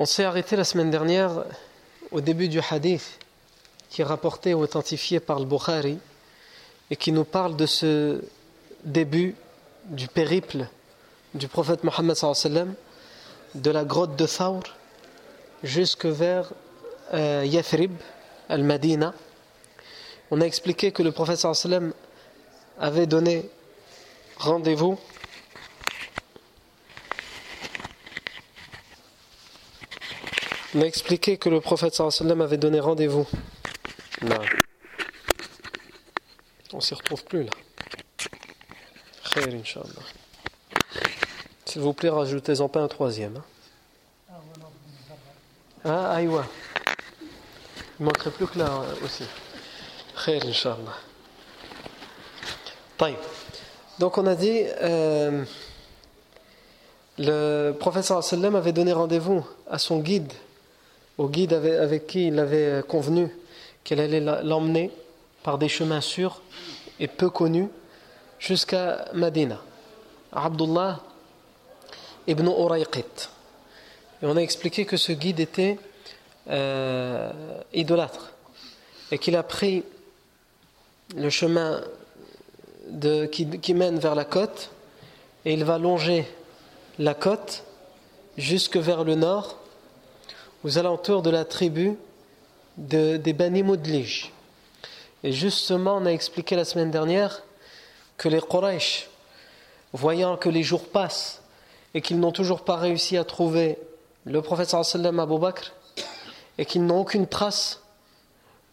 On s'est arrêté la semaine dernière au début du hadith qui est rapporté ou authentifié par le Bukhari et qui nous parle de ce début du périple du prophète Mohammed de la grotte de Thawr jusque vers euh, Yathrib, al-Madina. On a expliqué que le prophète avait donné rendez-vous On a expliqué que le prophète sallam avait donné rendez-vous. On s'y retrouve plus là. Khair, Inch'Allah. S'il vous plaît, rajoutez-en pas un troisième. Hein. Ah, aïwa. Il manquerait plus que là euh, aussi. Khair, Inch'Allah. Donc on a dit, euh, le professeur sallam avait donné rendez-vous à son guide, au guide avec, qui il avait convenu qu'elle allait l'emmener par des chemins sûrs et peu connus jusqu'à Medina. Abdullah ibn Urayqit. Et on a expliqué que ce guide était euh, idolâtre et qu'il a pris le chemin qui, qui, mène vers la côte et il va longer la côte jusque vers le nord aux alentours de la tribu de, des Bani Mudlij. Et justement, on a expliqué la semaine dernière que les Quraysh, voyant que les jours passent et qu'ils n'ont toujours pas réussi à trouver le prophète sallam Abu Bakr et qu'ils n'ont aucune trace,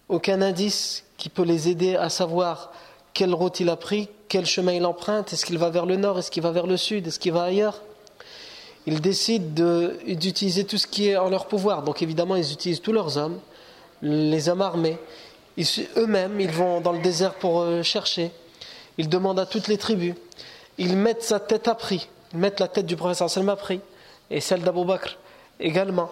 aucun indice qui peut les aider à savoir quelle route il a pris, quel chemin il emprunte, est-ce qu'il va vers le nord, est-ce qu'il va vers le sud, est-ce qu'il va ailleurs. Ils décident d'utiliser tout ce qui est en leur pouvoir. Donc évidemment, ils utilisent tous leurs hommes, les hommes armés. Eux-mêmes, ils vont dans le désert pour euh, chercher. Ils demandent à toutes les tribus. Ils mettent sa tête à prix. Ils mettent la tête du professeur Salma à prix. Et celle d'Abou Bakr également.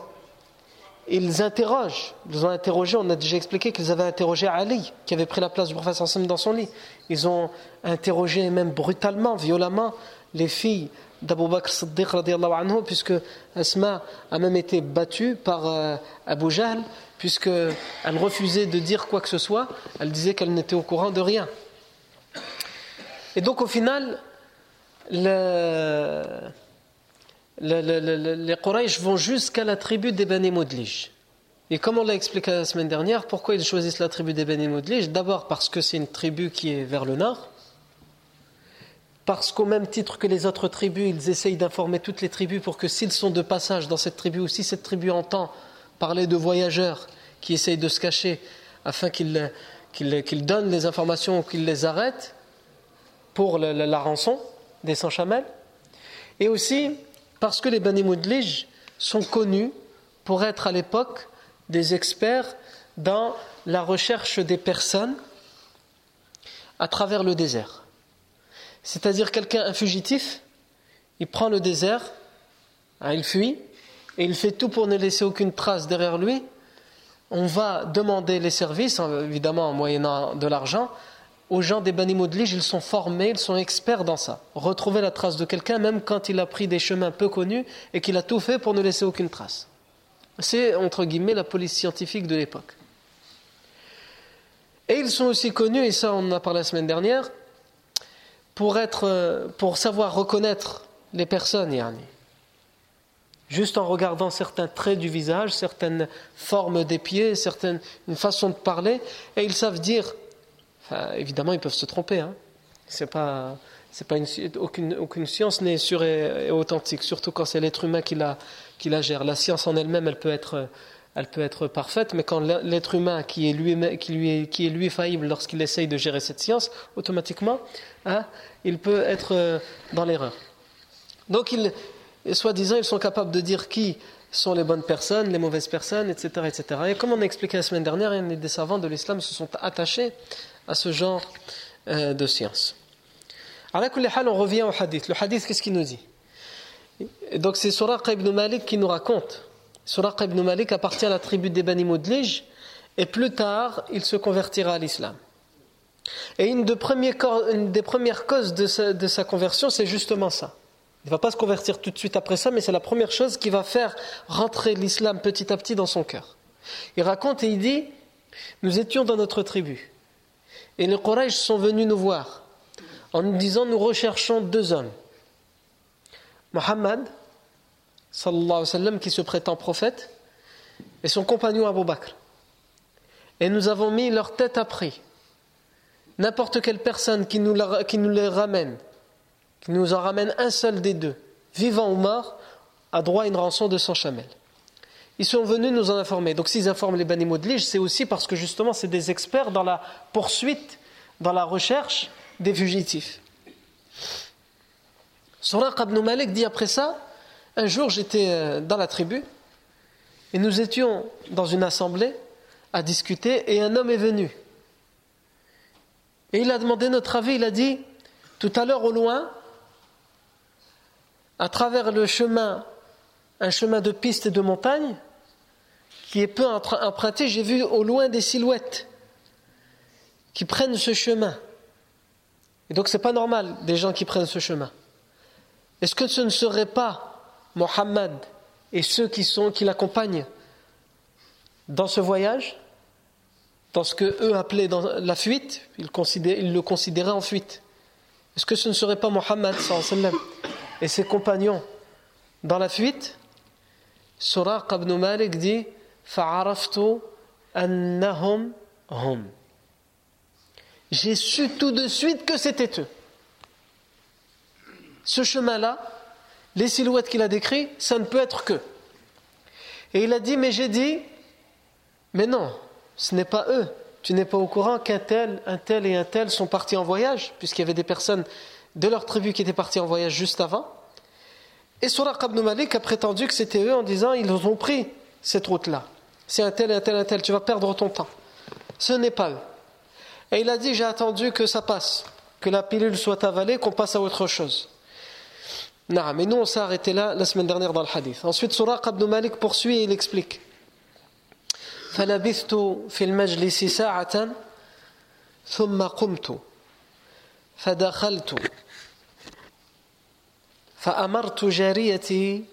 Ils interrogent. Ils ont interrogé, on a déjà expliqué qu'ils avaient interrogé Ali, qui avait pris la place du professeur Salma dans son lit. Ils ont interrogé même brutalement, violemment, les filles d'Abou Bakr Siddiq anhu, puisque Asma a même été battue par euh, Abu Jahl puisqu'elle refusait de dire quoi que ce soit, elle disait qu'elle n'était au courant de rien. Et donc au final, le, le, le, les Quraysh vont jusqu'à la tribu des Bani Mudlij. Et comme on l'a expliqué la semaine dernière, pourquoi ils choisissent la tribu des Bani Mudlij? D'abord parce que c'est une tribu qui est vers le nord, parce qu'au même titre que les autres tribus, ils essayent d'informer toutes les tribus pour que s'ils sont de passage dans cette tribu ou si cette tribu entend parler de voyageurs qui essayent de se cacher afin qu'ils donnent les informations ou qu'ils les arrêtent pour la, rançon des sans chamelles. Et aussi parce que les Bani Mudlij sont connus pour être à l'époque des experts dans la recherche des personnes à travers le désert. C'est-à-dire quelqu'un, un fugitif, il prend le désert, hein, il fuit, et il fait tout pour ne laisser aucune trace derrière lui, on va demander les services, évidemment en moyennant de l'argent, aux gens des Bani Moudlige, ils sont formés, ils sont experts dans ça. Retrouver la trace de quelqu'un, même quand il a pris des chemins peu connus et qu'il a tout fait pour ne laisser aucune trace. C'est, entre guillemets, la police scientifique de l'époque. Et ils sont aussi connus, et ça on en a parlé la semaine dernière, pour, être, pour savoir reconnaître les personnes, yani. juste en regardant certains traits du visage, certaines formes des pieds, certaines, une façon de parler, et ils savent dire, évidemment ils peuvent se tromper, hein. c'est pas, c'est pas une, aucune, aucune science n'est sûre et, authentique, surtout quand c'est l'être humain qui la, qui la gère. La science en elle-même, elle peut être elle peut être parfaite, mais quand l'être humain qui est lui, qui lui qui est lui faillible lorsqu'il essaye de gérer cette science, automatiquement, hein, il peut être euh, dans l'erreur. Donc, soi-disant, ils sont capables de dire qui sont les bonnes personnes, les mauvaises personnes, etc. etc. Et comme on a expliqué la semaine dernière, des savants de l'islam se sont attachés à ce genre euh, de science. Alors, on revient au hadith. Le hadith, qu'est-ce qu'il nous dit? Donc, c'est Suraq ibn Malik qui nous raconte Suraq ibn Malik appartient à la tribu des Bani et plus tard il se convertira à l'islam. Et une, des premières causes de sa, conversion, c'est justement ça. Il ne va pas se convertir tout de suite après ça, mais c'est la première chose qui va faire rentrer l'islam petit à petit dans son cœur. Il raconte et il dit Nous étions dans notre tribu. Et les Quraysh sont venus nous voir en nous disant Nous recherchons deux hommes. Mohammed qui se prétend prophète, et son compagnon Abu Bakr. Et nous avons mis leur tête à prix. N'importe quelle personne qui nous, les ramène, qui nous en ramène un seul des deux, vivant ou mort, a droit à une rançon de 100 chamels. Ils sont venus nous en informer. Donc s'ils informent les Bani c'est aussi parce que justement c'est des experts dans la poursuite, dans la recherche des fugitifs. Suraq ibn Malik dit après ça un jour, j'étais euh, dans la tribu et nous étions dans une assemblée à discuter et un homme est venu. Et il a demandé notre avis, il a dit, tout à l'heure au loin, à travers le chemin, un chemin de piste et de montagne, qui est peu emprunté, j'ai vu au loin des silhouettes qui prennent ce chemin. Et donc c'est pas normal des gens qui prennent ce chemin. Est-ce que ce ne serait pas Mohammed et ceux qui, sont, qui l'accompagnent dans ce voyage, dans ce que eux appelaient dans la fuite, ils, le considéraient en fuite. Est-ce que ce ne serait pas Mohammed et ses compagnons dans la fuite? Suraq ibn Malik dit annahum hum. J'ai su tout de suite que c'était eux. Ce chemin-là, les silhouettes qu'il a décrites, ça ne peut être que. Et il a dit, mais j'ai dit, mais non, ce n'est pas eux. Tu n'es pas au courant qu'un tel, un tel et un tel sont partis en voyage, puisqu'il y avait des personnes de leur tribu qui étaient parties en voyage juste avant. Et Suraq ibn Malik a prétendu que c'était eux en disant, ils ont pris cette route-là. C'est un tel, un tel, un tel, tu vas perdre ton temps. Ce n'est pas eux. Et il a dit, j'ai attendu que ça passe, que la pilule soit avalée, qu'on passe à autre chose. Mais nous on s'est arrêté là la semaine dernière dans le hadith. Ensuite, Suraq ibn Malik poursuit et il explique. فلبثت في المجلس ساعة ثم قمت فدخلت فأمرت جاريتي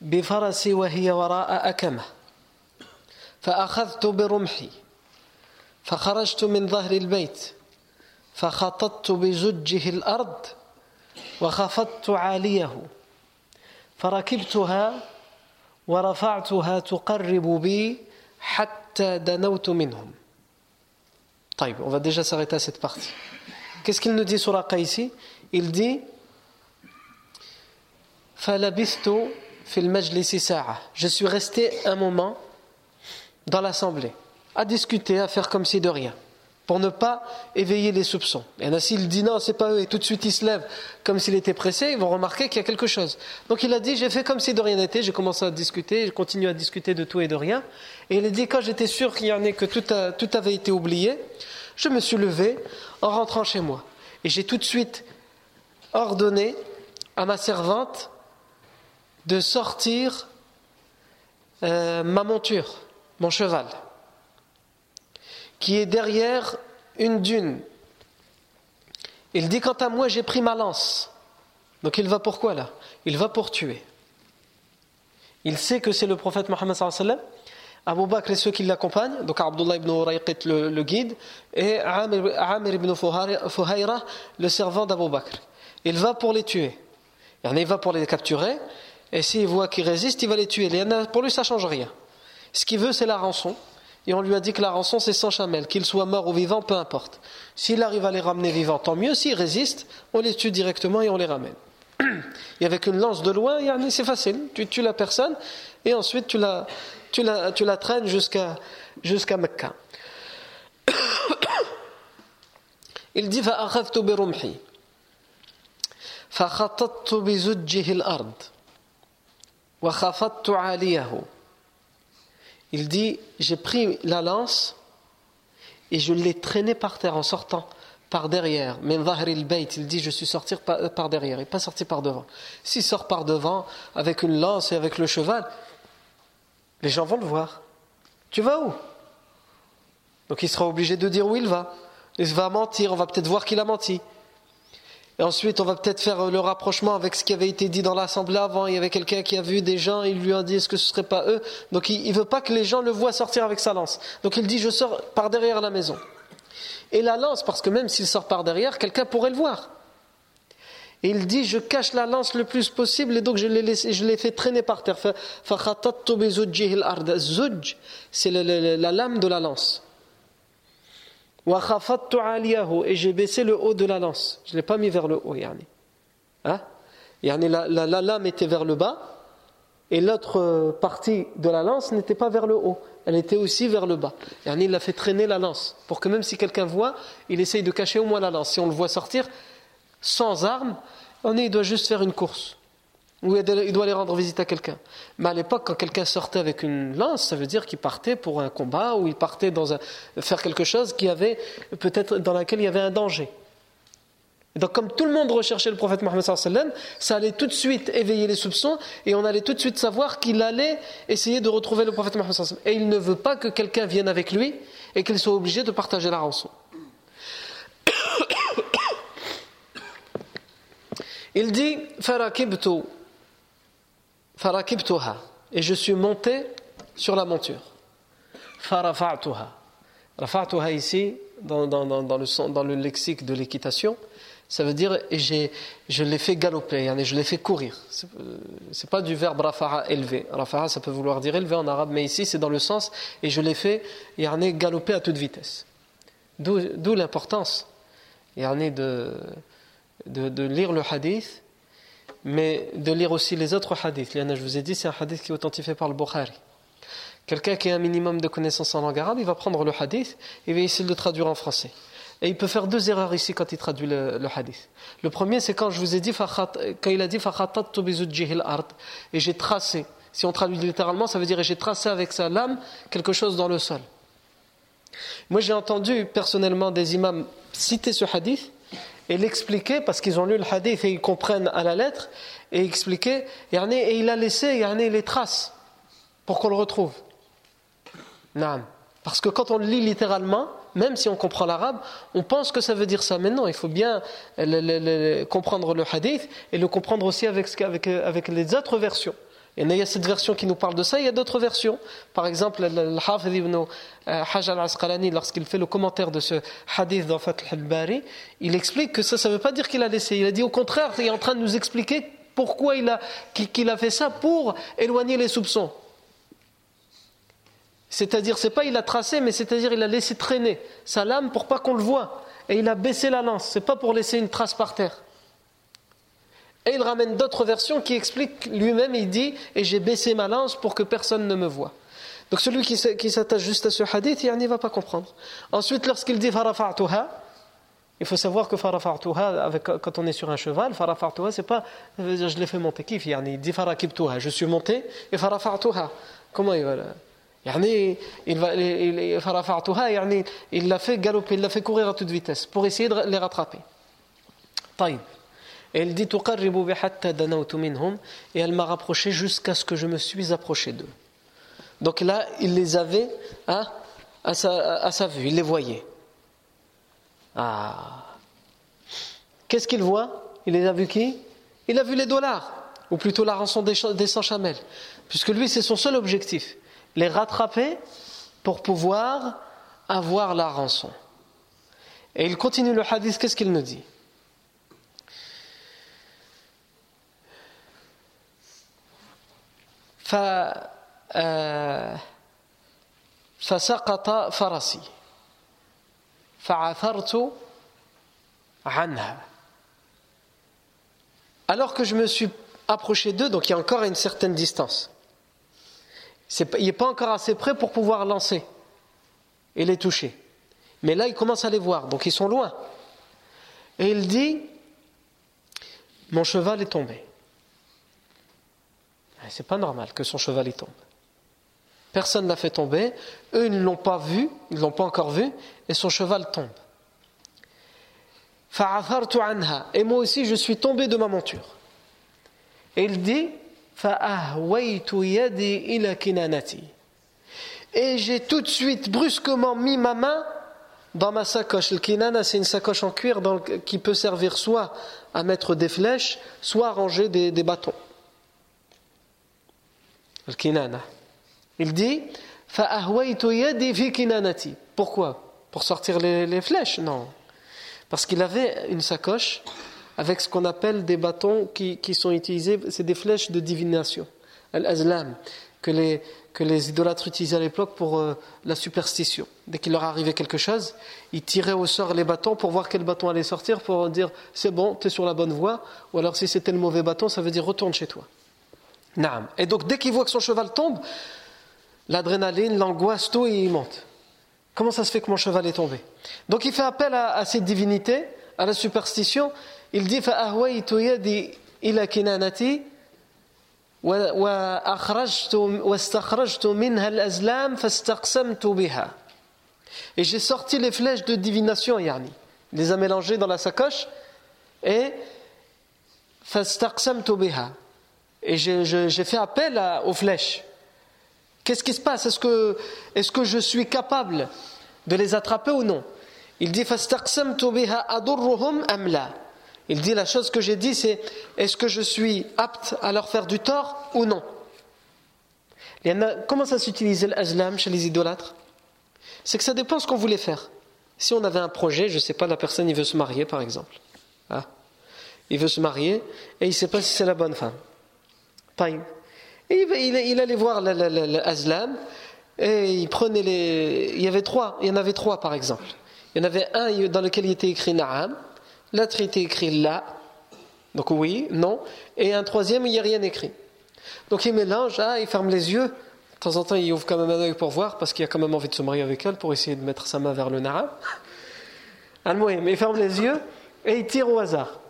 بفرسي وهي وراء أكمة فأخذت برمحي فخرجت من ظهر البيت فخططت بزجه الأرض وخفضت عاليه فركبتها ورفعتها تقرب بي On va déjà s'arrêter à cette partie. Qu'est-ce qu'il nous dit Suraqa ici? Il dit Je suis resté un moment dans l'assemblée, à discuter, à faire comme si de rien pour ne pas éveiller les soupçons. Et ainsi il dit non, c'est pas eux, et tout de suite il se lève comme s'il était pressé, ils vont remarquer qu'il y a quelque chose. Donc il a dit, j'ai fait comme si de rien n'était, j'ai commencé à discuter, je continue à discuter de tout et de rien. Et il a dit, quand j'étais sûr qu'il y en ait que tout, avait été oublié, je me suis levé en rentrant chez moi. Et j'ai tout de suite ordonné à ma servante de sortir euh, ma monture, mon cheval, qui est derrière une dune. Il dit Quant à moi, j'ai pris ma lance. Donc il va pour quoi là? Il va pour tuer. Il sait que c'est le prophète Mohammed sallam. Abu Bakr et ceux qui l'accompagnent, donc Abdullah ibn Urayqit le, guide, et Amir ibn Fuhayra, le servant d'Abu Bakr. Il va pour les tuer. Il va pour les capturer, et s'il voit qu'ils résistent, il va les tuer. Pour lui, ça ne change rien. Ce qu'il veut, c'est la rançon Et on lui a dit que la rançon, c'est 100 chamelles. Qu'il soit mort ou vivant, peu importe. S'il arrive à les ramener vivants, tant mieux. S'il résiste, on les tue directement et on les ramène. Et avec une lance de loin, c'est facile. Tu tues la personne et ensuite tu la, tu la, tu la traînes jusqu'à jusqu'à Mecca. Il dit فأخذت برمحي فخططت بزجه الأرض وخفضت عاليه il dit J'ai pris la lance et je l'ai traînée par terre en sortant par derrière. Mais il dit Je suis sorti par derrière et pas sorti par devant. S'il sort par devant avec une lance et avec le cheval, les gens vont le voir. Tu vas où? Donc il sera obligé de dire où il va. Il va mentir, on va peut-être voir qu'il a menti. Et ensuite, on va peut-être faire le rapprochement avec ce qui avait été dit dans l'assemblée avant. Il y avait quelqu'un qui a vu des gens, il lui a dit est-ce que ce ne serait pas eux? Donc il ne veut pas que les gens le voient sortir avec sa lance. Donc il dit je sors par derrière la maison. Et la lance, parce que même s'il sort par derrière, quelqu'un pourrait le voir. Et il dit je cache la lance le plus possible et donc je l'ai je l'ai fait traîner par terre. c'est la lame de la lance et j'ai baissé le haut de la lance. Je ne l'ai pas mis vers le haut. Yani. Hein? La, la, lame était vers le bas et l'autre partie de la lance n'était pas vers le haut. Elle était aussi vers le bas. Yani, il a fait traîner la lance pour que même si quelqu'un voit, il essaye de cacher au moins la lance. Si on le voit sortir sans arme, il doit juste faire une course. Ou il doit aller rendre visite à quelqu'un. Mais à l'époque, quand quelqu'un sortait avec une lance, ça veut dire qu'il partait pour un combat ou il partait dans un, faire quelque chose qui avait peut-être dans laquelle il y avait un danger. Donc, comme tout le monde recherchait le prophète Mohammed ça allait tout de suite éveiller les soupçons et on allait tout de suite savoir qu'il allait essayer de retrouver le prophète Mohammed Et il ne veut pas que quelqu'un vienne avec lui et qu'il soit obligé de partager la rançon. Il dit Farakibtuha. Et je suis monté sur la monture. Farafa'tuha. Rafa'tuha ici, dans, dans, dans, le, dans le lexique de l'équitation, ça veut dire je l'ai fait galoper, je l'ai fait courir. C'est euh, pas du verbe rafa'a élevé. Rafa'a ça peut vouloir dire élevé en arabe, mais ici c'est dans le sens et je l'ai fait galoper à toute vitesse. D'où l'importance de, de, de lire le hadith mais de lire aussi les autres hadiths. Je vous ai dit, c'est un hadith qui est authentifié par le Bukhari. Quelqu'un qui a un minimum de connaissances en langue arabe, il va prendre le hadith et va essayer de le traduire en français. Et il peut faire deux erreurs ici quand il traduit le, hadith. Le premier, c'est quand je vous ai dit, quand il a dit et j'ai tracé. Si on traduit littéralement, ça veut dire j'ai tracé avec sa lame quelque chose dans le sol. Moi, j'ai entendu personnellement des imams citer ce hadith et l'expliquer parce qu'ils ont lu le hadith et ils comprennent à la lettre et expliquer et il a laissé les traces pour qu'on le retrouve. Parce que quand on le lit littéralement même si on comprend l'arabe on pense que ça veut dire ça. Mais non il faut bien comprendre le hadith et le comprendre aussi avec, avec les autres versions il y a cette version qui nous parle de ça, il y a d'autres versions. Par exemple, le Hafid ibn euh, Hajj al-Asqalani, lorsqu'il fait le commentaire de ce hadith dans al-Bari, il explique que ça, ne veut pas dire qu'il a laissé. Il a dit au contraire, il est en train de nous expliquer pourquoi il a, fait ça pour éloigner les soupçons. C'est-à-dire, c'est pas il a tracé, mais c'est-à-dire il a laissé traîner sa lame pour pas qu'on le voit. Et il a baissé la lance. C'est pas pour laisser une trace par terre. Et il ramène d'autres versions qui expliquent lui-même, il dit Et j'ai baissé ma lance pour que personne ne me voie. Donc celui qui s'attache juste à ce hadith, il n'y va pas comprendre. Ensuite, lorsqu'il dit farafa'tuha, il faut savoir que farafa'tuha, quand on est sur un cheval, farafa'tuha, c'est pas je l'ai fait monter kif, il dit farakibtuha, je suis monté et farafa'tuha. Comment il va là il va il l'a fait galoper, il l'a fait courir à toute vitesse pour essayer de les rattraper. Taïb. Et elle dit Et elle m'a rapproché jusqu'à ce que je me suis approché d'eux. Donc là, il les avait à, à, sa, vue, il les voyait. Ah. Qu'est-ce qu'il voit? Il les a vus qui? Il a vu les dollars, ou plutôt la rançon des, des 100 chamelles. Puisque lui, c'est son seul objectif. Les rattraper pour pouvoir avoir la rançon. Et il continue le hadith, qu'est-ce qu'il nous dit? فسقط فرسي فعثرت عنها alors que je me suis approché d'eux donc il y a encore une certaine distance il n'est pas encore assez près pour pouvoir lancer et les toucher mais là il commence à les voir donc ils sont loin et il dit mon cheval est tombé c'est pas normal que son cheval y tombe. Personne ne l'a fait tomber, eux ne l'ont pas vu, ils ne l'ont pas encore vu, et son cheval tombe. Et moi aussi je suis tombé de ma monture. Et il dit Et j'ai tout de suite brusquement mis ma main dans ma sacoche. Le kinana, c'est une sacoche en cuir qui peut servir soit à mettre des flèches, soit à ranger des bâtons. Il dit Pourquoi? Pour sortir les, flèches? Non. Parce qu'il avait une sacoche avec ce qu'on appelle des bâtons qui, sont utilisés, c'est des flèches de divination, al-azlam, que les, que les idolâtres utilisaient à l'époque pour euh, la superstition. Dès qu'il leur arrivait quelque chose, ils tiraient au sort les bâtons pour voir quel bâton allait sortir, pour dire c'est bon, tu es sur la bonne voie, ou alors si c'était le mauvais bâton, ça veut dire retourne chez toi. Et donc dès qu'il voit que son cheval tombe, l'adrénaline, l'angoisse, tout, il monte. Comment ça se fait que mon cheval est tombé? Donc il fait appel à, cette divinité, à la superstition. Il dit Et j'ai sorti les flèches de divination, yani. Il les a mélangées dans la sacoche et et j'ai fait appel aux flèches. Qu'est-ce qui se passe? Est-ce que, est que je suis capable de les attraper ou non? Il dit Il dit la chose que j'ai dit c'est est-ce que je suis apte à leur faire du tort ou non? Comment ça s'utilise l'azlam chez les idolâtres? C'est que ça dépend ce qu'on voulait faire. Si on avait un projet, je ne sais pas, la personne il veut se marier par exemple. Ah. Il veut se marier et il ne sait pas si c'est la bonne femme. Et il, allait voir l'Azlam et il prenait les. Il y avait trois, il y en avait trois par exemple. Il y en avait un dans lequel il était écrit Na'am, l'autre était écrit La, donc oui, non, et un troisième, il n'y a rien écrit. Donc il mélange, ah, il ferme les yeux, de temps en temps il ouvre quand même un œil pour voir, parce qu'il a quand même envie de se marier avec elle, pour essayer de mettre sa main vers le Na'am. Mais il ferme les yeux et il tire au hasard.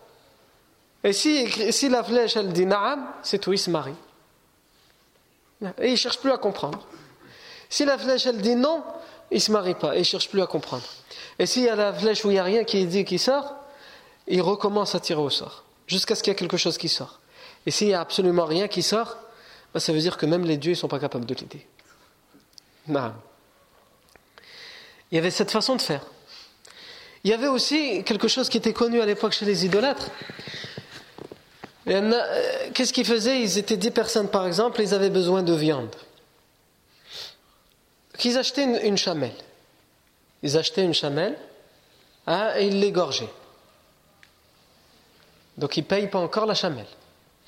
Et si, la flèche elle dit Naam, c'est tout, il se marie. Et il ne cherche plus à comprendre. Si la flèche elle dit non, il ne se marie pas et il ne cherche plus à comprendre. Et s'il y a la flèche où il n'y a rien qui dit qui sort, il recommence à tirer au sort, jusqu'à ce qu'il y ait quelque chose qui sort. Et s'il n'y a absolument rien qui sort, bah, ça veut dire que même les dieux ne sont pas capables de l'aider. Non. Il y avait cette façon de faire. Il y avait aussi quelque chose qui était connu à l'époque chez les idolâtres. Euh, qu'est-ce qu'ils faisaient? Ils étaient dix personnes par exemple, ils avaient besoin de viande. Ils achetaient une, chamelle. Ils achetaient une chamelle hein, et ils l'égorgeaient. Donc ils ne payent pas encore la chamelle.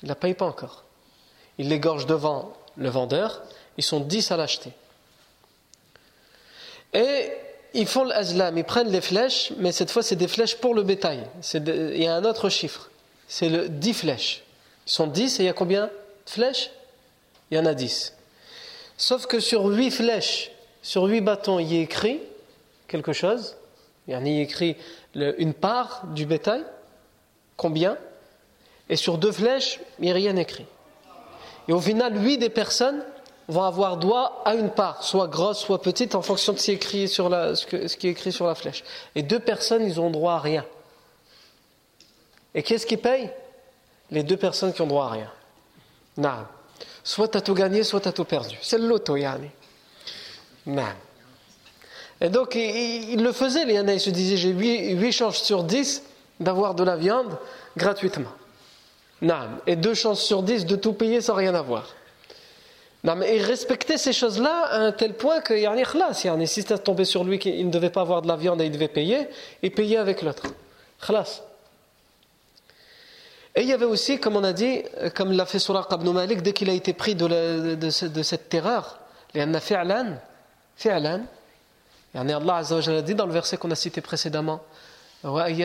Ils ne la payent pas encore. Ils l'égorgent devant le vendeur. Ils sont dix à l'acheter. Et ils font l'azlam, ils prennent les flèches, mais cette fois c'est des flèches pour le bétail. il y a un autre chiffre c'est le 10 flèches. Ils sont 10 et il y a combien de flèches? Il y en a 10. Sauf que sur 8 flèches, sur 8 bâtons, il y a écrit quelque chose. Il y a écrit une part du bétail. Combien? Et sur 2 flèches, il n'y a rien écrit. Et au final, 8 des personnes vont avoir droit à une part, soit grosse, soit petite, en fonction de ce qui est écrit sur la, ce qui est écrit sur la flèche. Et deux personnes, ils ont droit à rien. Et qu'est-ce qui paye Les deux personnes qui ont droit à rien. Non. Soit tu as tout gagné, soit tu as tout perdu. C'est le loto, yani. Et donc, il, le faisait, les il se disait j'ai 8, chances sur 10 d'avoir de la viande gratuitement. Et 2 chances sur 10 de tout payer sans rien avoir. mais il respectait ces choses-là à un tel point que yani, khlas, yani, si ça tombé sur lui qu'il ne devait pas avoir de la viande et il devait payer, il payait avec l'autre. Khlas. Et il y avait aussi, comme on a dit, comme l'a fait Suraq ibn Malik, dès qu'il a été pris de, de, de, cette terreur, a fi'lan, fi'lan, yani Allah Azza wa a dit dans le verset qu'on a cité précédemment, quand il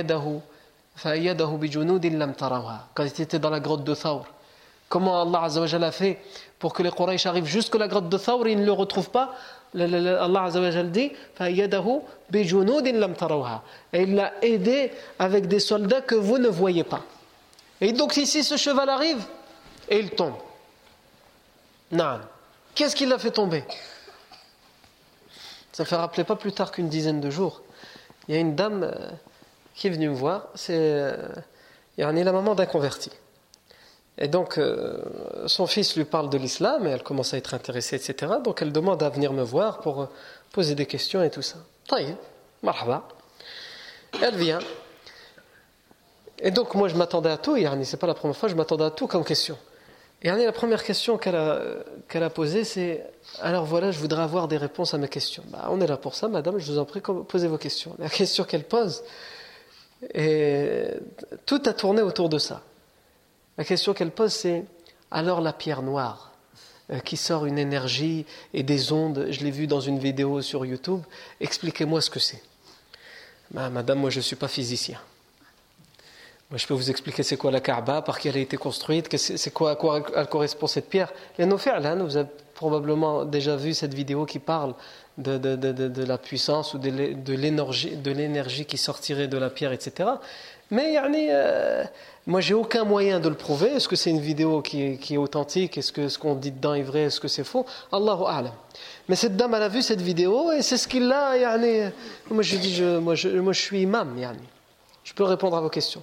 était dans la grotte de Thawr. Comment Allah a fait pour que les Quraysh arrivent jusqu'à la grotte de Thawr et ils ne le retrouvent pas? Allah Azza wa dit et il l'a aidé avec des soldats que vous ne voyez pas. Et donc ici, ce cheval arrive et il tombe. Non. Qu'est-ce qui l'a fait tomber? Ça ne fait rappeler pas plus tard qu'une dizaine de jours. Il y a une dame euh, qui est venue me voir. C'est euh, il y a la maman d'un converti. Et donc, euh, son fils lui parle de l'islam et elle commence à être intéressée, etc. Donc, elle demande à venir me voir pour poser des questions et tout ça. Taïe, marhaba. Elle vient. Et donc, moi, je m'attendais à tout, yani, c'est pas la première fois, je m'attendais à tout comme question. Et la première question qu'elle a, qu'elle a posée, c'est Alors voilà, je voudrais avoir des réponses à mes questions. Bah, on est là pour ça, madame, je vous en prie, posez vos questions. La question qu'elle pose, tout a tourné autour de ça. La question qu'elle pose, c'est Alors la pierre noire, euh, qui sort une énergie et des ondes, je l'ai vu dans une vidéo sur YouTube, expliquez-moi ce que c'est. Bah, madame, moi je ne suis pas physicien. Je peux vous expliquer c'est quoi la Kaaba, par qui elle a été construite, c'est quoi, à quoi elle correspond cette pierre. Là, vous avez probablement déjà vu cette vidéo qui parle de, de, de, la puissance ou de l'énergie qui sortirait de la pierre, etc. Mais yani, euh, moi, j'ai aucun moyen de le prouver. Est-ce que c'est une vidéo qui qui est authentique? Est-ce que ce qu'on dit dedans est vrai? Est-ce que c'est faux? Allahu A'lam. Mais cette dame, elle a vu cette vidéo et c'est ce qu'il a. Yani, moi, je dis, moi, je, moi, je suis imam. Yani. Je peux répondre à vos questions.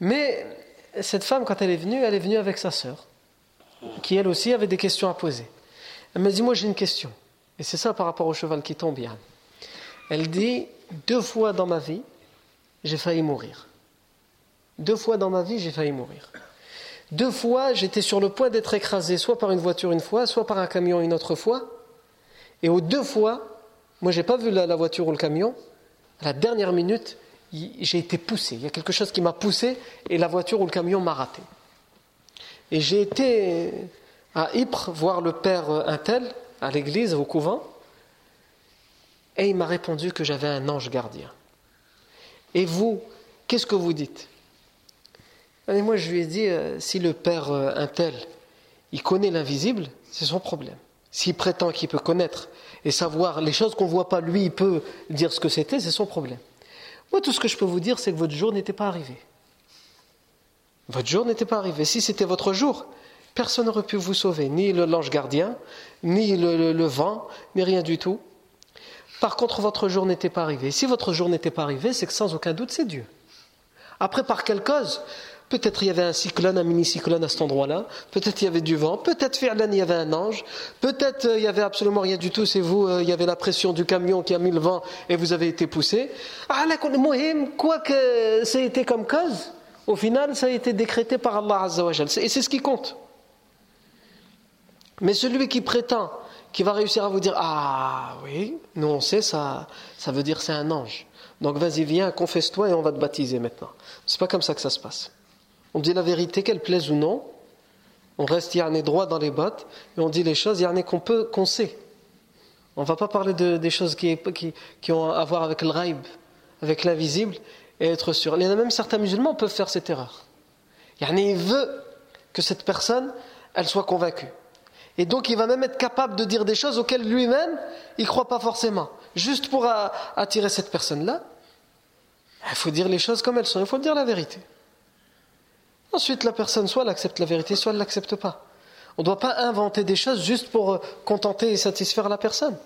Mais cette femme, quand elle est venue, elle est venue avec sa sœur, qui elle aussi avait des questions à poser. Elle m'a dit Moi j'ai une question. Et c'est ça par rapport au cheval qui tombe bien. Elle dit Deux fois dans ma vie, j'ai failli mourir. Deux fois dans ma vie, j'ai failli mourir. Deux fois, j'étais sur le point d'être écrasé, soit par une voiture une fois, soit par un camion une autre fois. Et aux deux fois, moi, j'ai pas vu la voiture ou le camion. À la dernière minute, j'ai été poussé. Il y a quelque chose qui m'a poussé et la voiture ou le camion m'a raté. Et j'ai été à Ypres voir le père Intel à l'église, au couvent, et il m'a répondu que j'avais un ange gardien. Et vous, qu'est-ce que vous dites? Moi, je lui ai dit euh, si le père Intel, il connaît l'invisible, c'est son problème. S'il prétend qu'il peut connaître et savoir les choses qu'on ne voit pas, lui, il peut dire ce que c'était, c'est son problème. Moi, tout ce que je peux vous dire, c'est que votre jour n'était pas arrivé. Votre jour n'était pas arrivé. Si c'était votre jour, personne n'aurait pu vous sauver, ni l'ange gardien, ni le, vent, ni rien du tout. Par contre, votre jour n'était pas arrivé. Si votre jour n'était pas arrivé, c'est que sans aucun doute, c'est Dieu. Après, par quelle cause Peut-être il y avait un cyclone, un mini-cyclone à cet endroit-là. Peut-être il y avait du vent. Peut-être il y avait un ange. Peut-être euh, il y avait absolument rien du tout. C'est vous, euh, il y avait la pression du camion qui a mis le vent et vous avez été poussé. Ah, quoi que ça ait été comme cause, au final, ça a été décrété par Allah Azza wa Et c'est ce qui compte. Mais celui qui prétend, qui va réussir à vous dire Ah oui, nous on sait, ça, ça veut dire c'est un ange. Donc vas-y, viens, confesse-toi et on va te baptiser maintenant. C'est pas comme ça que ça se passe. On dit la vérité, qu'elle plaise ou non. On reste yarné droit dans les bottes et on dit les choses yarné qu'on peut, qu'on sait. On ne va pas parler de, des choses qui, ont à voir avec le raib, avec l'invisible, et être sûr. Il y en a même certains musulmans peuvent faire cette erreur. Yarné, il veut que cette personne, elle soit convaincue. Et donc il va même être capable de dire des choses auxquelles lui-même, il ne croit pas forcément. Juste pour attirer cette personne-là, il faut dire les choses comme elles sont, il faut dire la vérité. Ensuite, la personne, soit elle accepte la vérité, soit elle ne l'accepte pas. On ne doit pas inventer des choses juste pour euh, contenter et satisfaire la personne.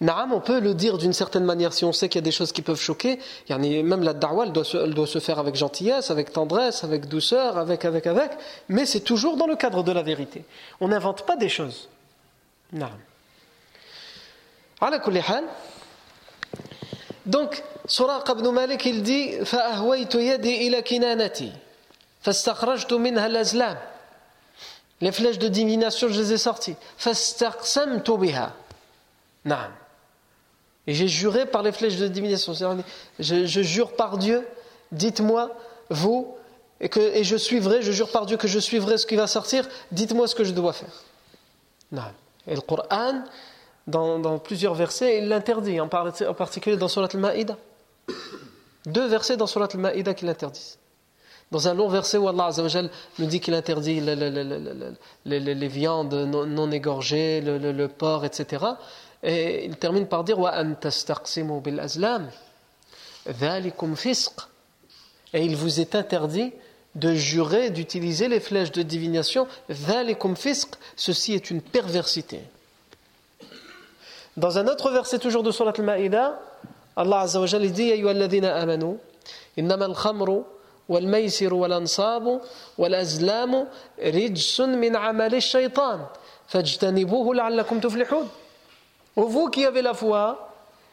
Naam, on peut le dire d'une certaine manière si on sait qu'il y a des choses qui peuvent choquer. Même la da'wah, elle doit, se, elle doit se faire avec gentillesse, avec tendresse, avec douceur, avec, avec, avec. Mais c'est toujours dans le cadre de la vérité. On n'invente pas des choses. Naam. Donc, Suraq ibn Malik, il dit « Fa'ahwaytu kinanati » فَاسْتَخْرَجْتُ مِنْهَا الْأَزْلَامِ Les flèches de divination, je les ai sorties. فَاسْتَقْسَمْتُ بِهَا نعم et j'ai juré par les flèches de divination. Je, je jure par Dieu, dites-moi, vous, et, que, et je suivrai, je jure par Dieu que je suivrai ce qui va sortir, dites-moi ce que je dois faire. Non. Et le Coran, dans, dans plusieurs versets, il l'interdit, en, en, particulier dans Surat al-Ma'ida. Deux versets dans Surat al-Ma'ida qui l'interdisent. Dans un long verset où Allah nous dit qu'il interdit les, viandes non, égorgées, le, porc, etc. Et il termine par dire Et il vous est interdit de jurer, d'utiliser les flèches de divination. Ceci est une perversité. Dans un autre verset toujours de Surat al-Ma'ida, Allah Azza wa Jalla dit Ya amanu, innama al-khamru la'allakum tuflihun. Vous qui avez la foi,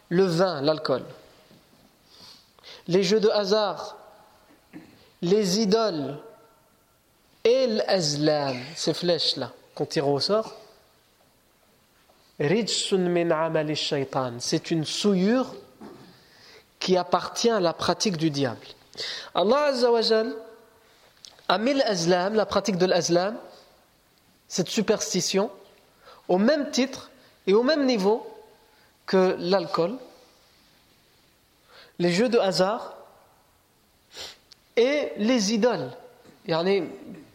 le vin, l'alcool, les jeux de hasard, les idoles et l'azlam, ces flèches-là qu'on tire au sort, c'est une souillure qui appartient à la pratique du diable. Allah Azzawajal a mis l'azlam, la pratique de l'azlam, cette superstition, au même titre et au même niveau que l'alcool, les jeux de hasard et les idoles. Yani,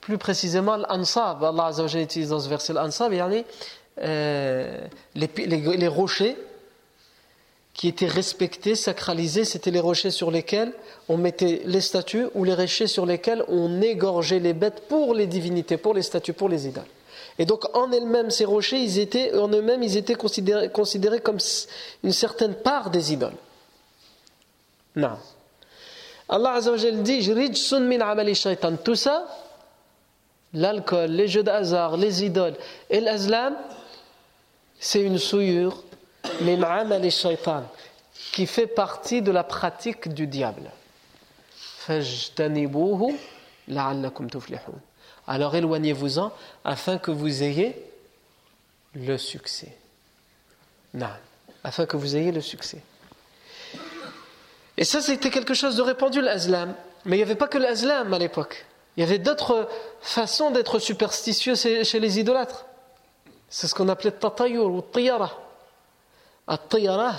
plus précisément l'ansab, Allah Azzawajal utilise dans ce verset l'ansab, yani, euh, les, les, les, rochers qui étaient respectés, sacralisés, c'était les rochers sur lesquels on mettait les statues ou les rochers sur lesquels on égorgeait les bêtes pour les divinités, pour les statues, pour les idoles. Et donc en elles-mêmes, ces rochers, ils étaient, en eux-mêmes, ils étaient considérés, comme une certaine part des idoles. Non. Allah Azzawajal dit min Tout ça, l'alcool, les jeux de les idoles et l'azlam, c'est une souillure, shaitan, qui fait partie de la pratique du diable. Alors éloignez-vous-en afin que vous ayez le succès. Non, afin que vous ayez le succès. Et ça, c'était quelque chose de répandu, l'azlam. Mais il n'y avait pas que l'azlam à l'époque. Il y avait d'autres façons d'être superstitieux chez les idolâtres. C'est ce qu'on appelait tatayur ou tiyara. At-tiyara,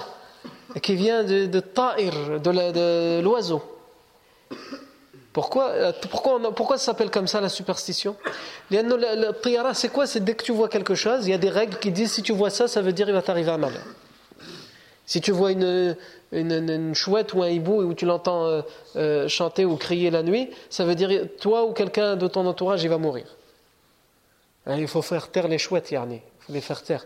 qui vient de, de de l'oiseau. Pourquoi, euh, pourquoi, ça s'appelle comme ça la superstition? Le tiyara, c'est quoi? C'est dès que tu vois quelque chose, il y a des règles qui disent si tu vois ça, ça veut dire il va t'arriver un mal. Si tu vois une, chouette ou un hibou où tu l'entends euh, euh, chanter ou crier la nuit, ça veut dire toi ou quelqu'un de ton entourage, il va mourir. Hein, il faut faire taire les chouettes, Yarni. Il faut les faire taire.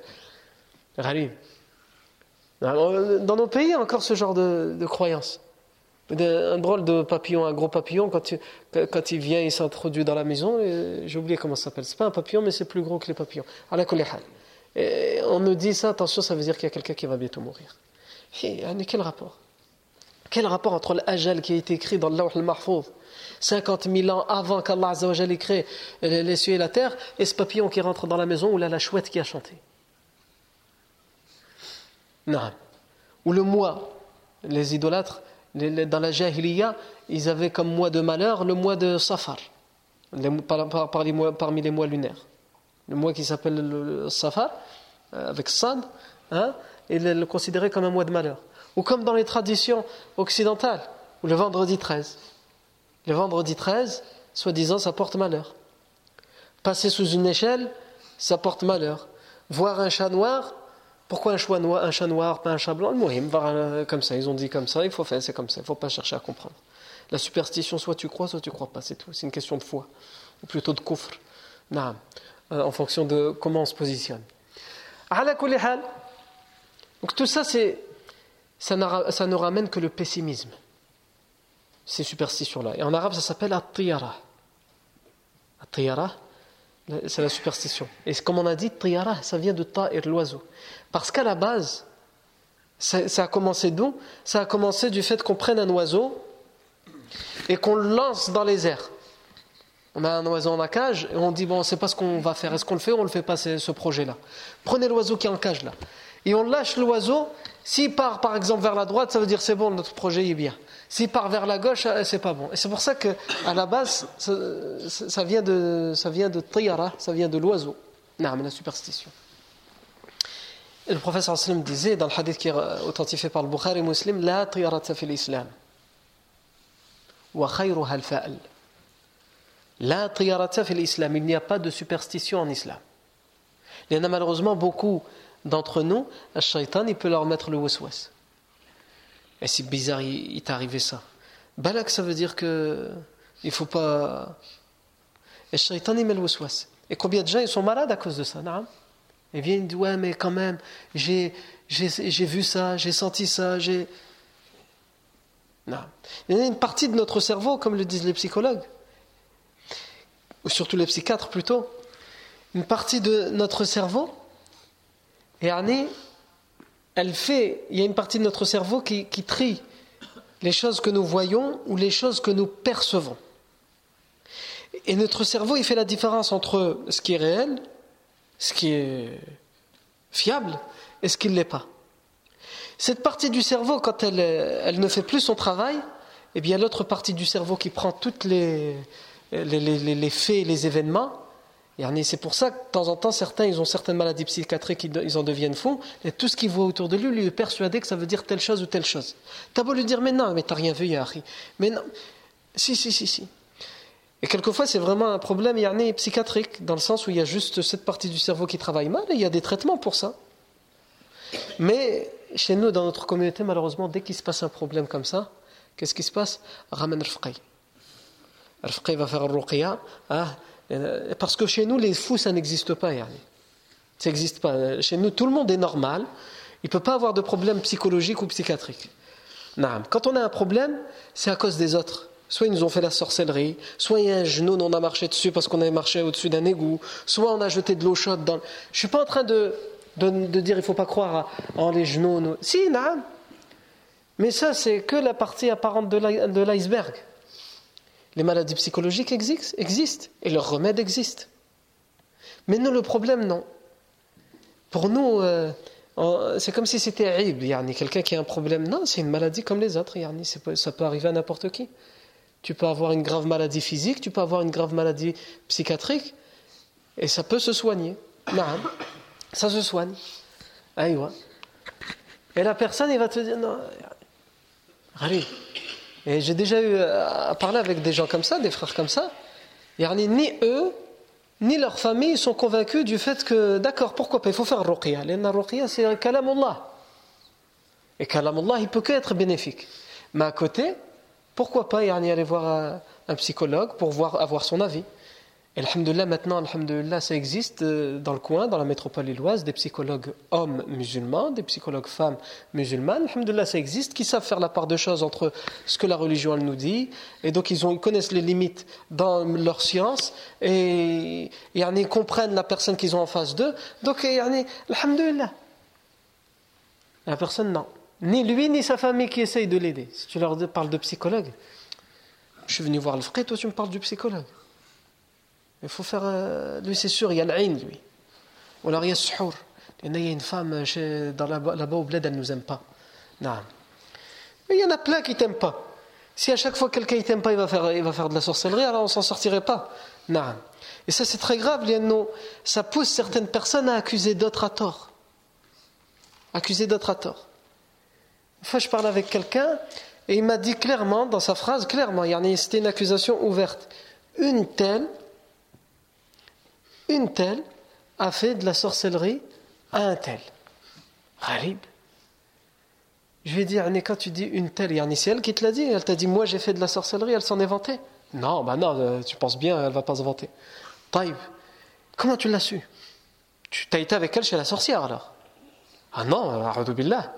Dans nos pays, il y a encore ce genre de, de croyance un drôle de papillon, un gros papillon, quand, il vient, il s'introduit dans la maison, j'ai oublié comment ça s'appelle. C'est pas un papillon, mais c'est plus gros que les papillons. Et on nous dit ça, attention, ça veut dire qu'il y a quelqu'un qui va bientôt mourir. Et, quel rapport? Quel rapport entre l'ajal qui a été écrit dans l'Awh al-Mahfouz 50 000 ans avant qu'Allah ait créé les cieux et la terre, et ce papillon qui rentre dans la maison là la chouette qui a chanté? Ou le mois, les idolâtres, dans la Jahiliya, ils avaient comme mois de malheur le mois de Safar, parmi les mois lunaires. Le mois qui s'appelle le Safar, euh, avec Sad, hein, il est considéré comme un mois de malheur. Ou comme dans les traditions occidentales, ou le vendredi 13. Le vendredi 13, soi-disant, ça porte malheur. Passer sous une échelle, ça porte malheur. Voir un chat noir, pourquoi un, choix noir, un chat noir, pas un chat blanc? Le comme ça, ils ont dit comme ça, il faut faire, c'est comme ça, il ne faut pas chercher à comprendre. La superstition, soit tu crois, soit tu crois pas, c'est tout. C'est une question de foi, ou plutôt de kufr, euh, en fonction de comment on se positionne. Donc tout ça, ça, ne ramène que le pessimisme. Ces superstitions-là. Et en arabe, ça s'appelle at-tiyara. At-tiyara, c'est la superstition. Et comme on a dit, tiyara, ça vient de ta'ir, l'oiseau. Parce qu'à la base, ça, ça a commencé d'où? Ça a commencé du fait qu'on prenne un oiseau et qu'on le lance dans les airs. On a un oiseau en cage et on dit bon, on ne sait pas ce qu'on va faire. Est-ce qu'on le fait ou on ne le fait pas ce projet-là? Prenez l'oiseau qui est en cage là. Et on lâche l'oiseau. S'il part par exemple vers la droite, ça veut dire c'est bon, notre projet est bien. S'il part vers la gauche, euh, c'est pas bon. Et c'est pour ça que à la base, ça, vient de ça vient de tiyara, ça vient de l'oiseau. Non, la superstition. Et le professeur sallam disait dans le hadith qui est authentifié par le Bukhari Muslim, la tiyarata fil islam. Wa khayruha al-fa'al. La triyarata fil islam, il n'y a pas de superstition en islam. Il y en a malheureusement beaucoup d'entre nous, le shaitan, il peut leur mettre le waswas. Et c'est bizarre, il, t'est arrivé ça. Balak, ça veut dire que il faut pas. Et shaitan, il met le waswas. Et combien de gens ils sont malades à cause de ça, non Et viennent dire Ouais, mais quand même, j'ai, j'ai vu ça, j'ai senti ça, j'ai. Non. Il y a une partie de notre cerveau, comme le disent les psychologues, ou surtout les psychiatres plutôt, une partie de notre cerveau, et elle fait, il y a une partie de notre cerveau qui, trie les choses que nous voyons ou les choses que nous percevons. Et notre cerveau, il fait la différence entre ce qui est réel, ce qui est fiable, et ce qui ne l'est pas. Cette partie du cerveau, quand elle, ne fait plus son travail, eh bien l'autre partie du cerveau qui prend toutes les, les, faits, les événements. C'est pour ça que de temps en temps, certains, ils ont certaines maladies psychiatriques, ils en deviennent fous, et tout ce qu'ils voient autour de lui, lui est persuadé que ça veut dire telle chose ou telle chose. T'as beau lui dire, mais non, mais t'as rien vu, Yahri. Mais non, si, si, si, si. Et quelquefois, c'est vraiment un problème psychiatrique, dans le sens où il y a juste cette partie du cerveau qui travaille mal, et il y a des traitements pour ça. Mais chez nous, dans notre communauté, malheureusement, dès qu'il se passe un problème comme ça, qu'est-ce qui se passe? Ramen al Al-Faqih va faire ruqya. Hein, parce que chez nous, les fous, ça n'existe pas. Ça n'existe pas. Chez nous, tout le monde est normal. Il ne peut pas avoir de problème psychologique ou psychiatrique. Quand on a un problème, c'est à cause des autres. Soit ils nous ont fait la sorcellerie, soit il y a un genou, on a marché dessus parce qu'on avait marché au-dessus d'un égout, soit on a jeté de l'eau chaude dans. Je ne suis pas en train de, de, dire il faut pas croire en les genoux. Si, non. Mais ça, c'est que la partie apparente de l'iceberg. Les maladies psychologiques existent et leurs remèdes existent. Mais nous, le problème, non. Pour nous, euh, c'est comme si c'était yani, quelqu'un qui a un problème. Non, c'est une maladie comme les autres, yani, ça peut arriver à n'importe qui. Tu peux avoir une grave maladie physique, tu peux avoir une grave maladie psychiatrique, et ça peut se soigner. Ça se soigne. Et la personne, il va te dire, non, allez, et j'ai déjà eu à parler avec des gens comme ça, des frères comme ça. Ni eux, ni leur famille sont convaincus du fait que, d'accord, pourquoi pas, il faut faire ruqya. La ruqya, c'est kalamullah. Et kalamullah, il peut que être bénéfique. Mais à côté, pourquoi pas aller voir un psychologue pour voir, avoir son avis et maintenant, alhamdoulilah, ça existe euh, dans le coin, dans la métropole lilloise, des psychologues hommes musulmans, des psychologues femmes musulmanes. Alhamdoulilah, ça existe, qui savent faire la part de choses entre ce que la religion nous dit. Et donc, ils, connaissent les limites dans leur science et, ils comprennent la personne qu'ils ont en face d'eux. Donc, alhamdoulilah. La personne, non. Ni lui, ni sa famille qui essaye de l'aider. Si tu leur parles de psychologue, je suis venu voir le frère, toi tu me parles du psychologue. Il faut faire. Euh, lui, c'est sûr, il y a l'aïn, lui. Ou alors il y a suhour. Il y a une femme dans là-bas au bled, elle ne nous aime pas. Non. Mais il y en a plein qui ne t'aiment pas. Si à chaque fois quelqu'un ne t'aime pas, il va, faire, il va faire de la sorcellerie, alors on ne s'en sortirait pas. Non. Et ça, c'est très grave, ça pousse certaines personnes à accuser d'autres à tort. Accuser d'autres à tort. Une fois, je parlais avec quelqu'un, et il m'a dit clairement, dans sa phrase, clairement, c'était une accusation ouverte. Une telle une telle a fait de la sorcellerie à un tel. Gharib. Je vais dire, quand tu dis une telle, c'est elle qui te l'a dit. Elle t'a dit, moi j'ai fait de la sorcellerie, elle s'en est vantée. Non, bah non, euh, tu penses bien, elle va pas se vanter. Taïb, comment tu l'as su? Tu as été avec elle chez la sorcière alors? Ah non, billah.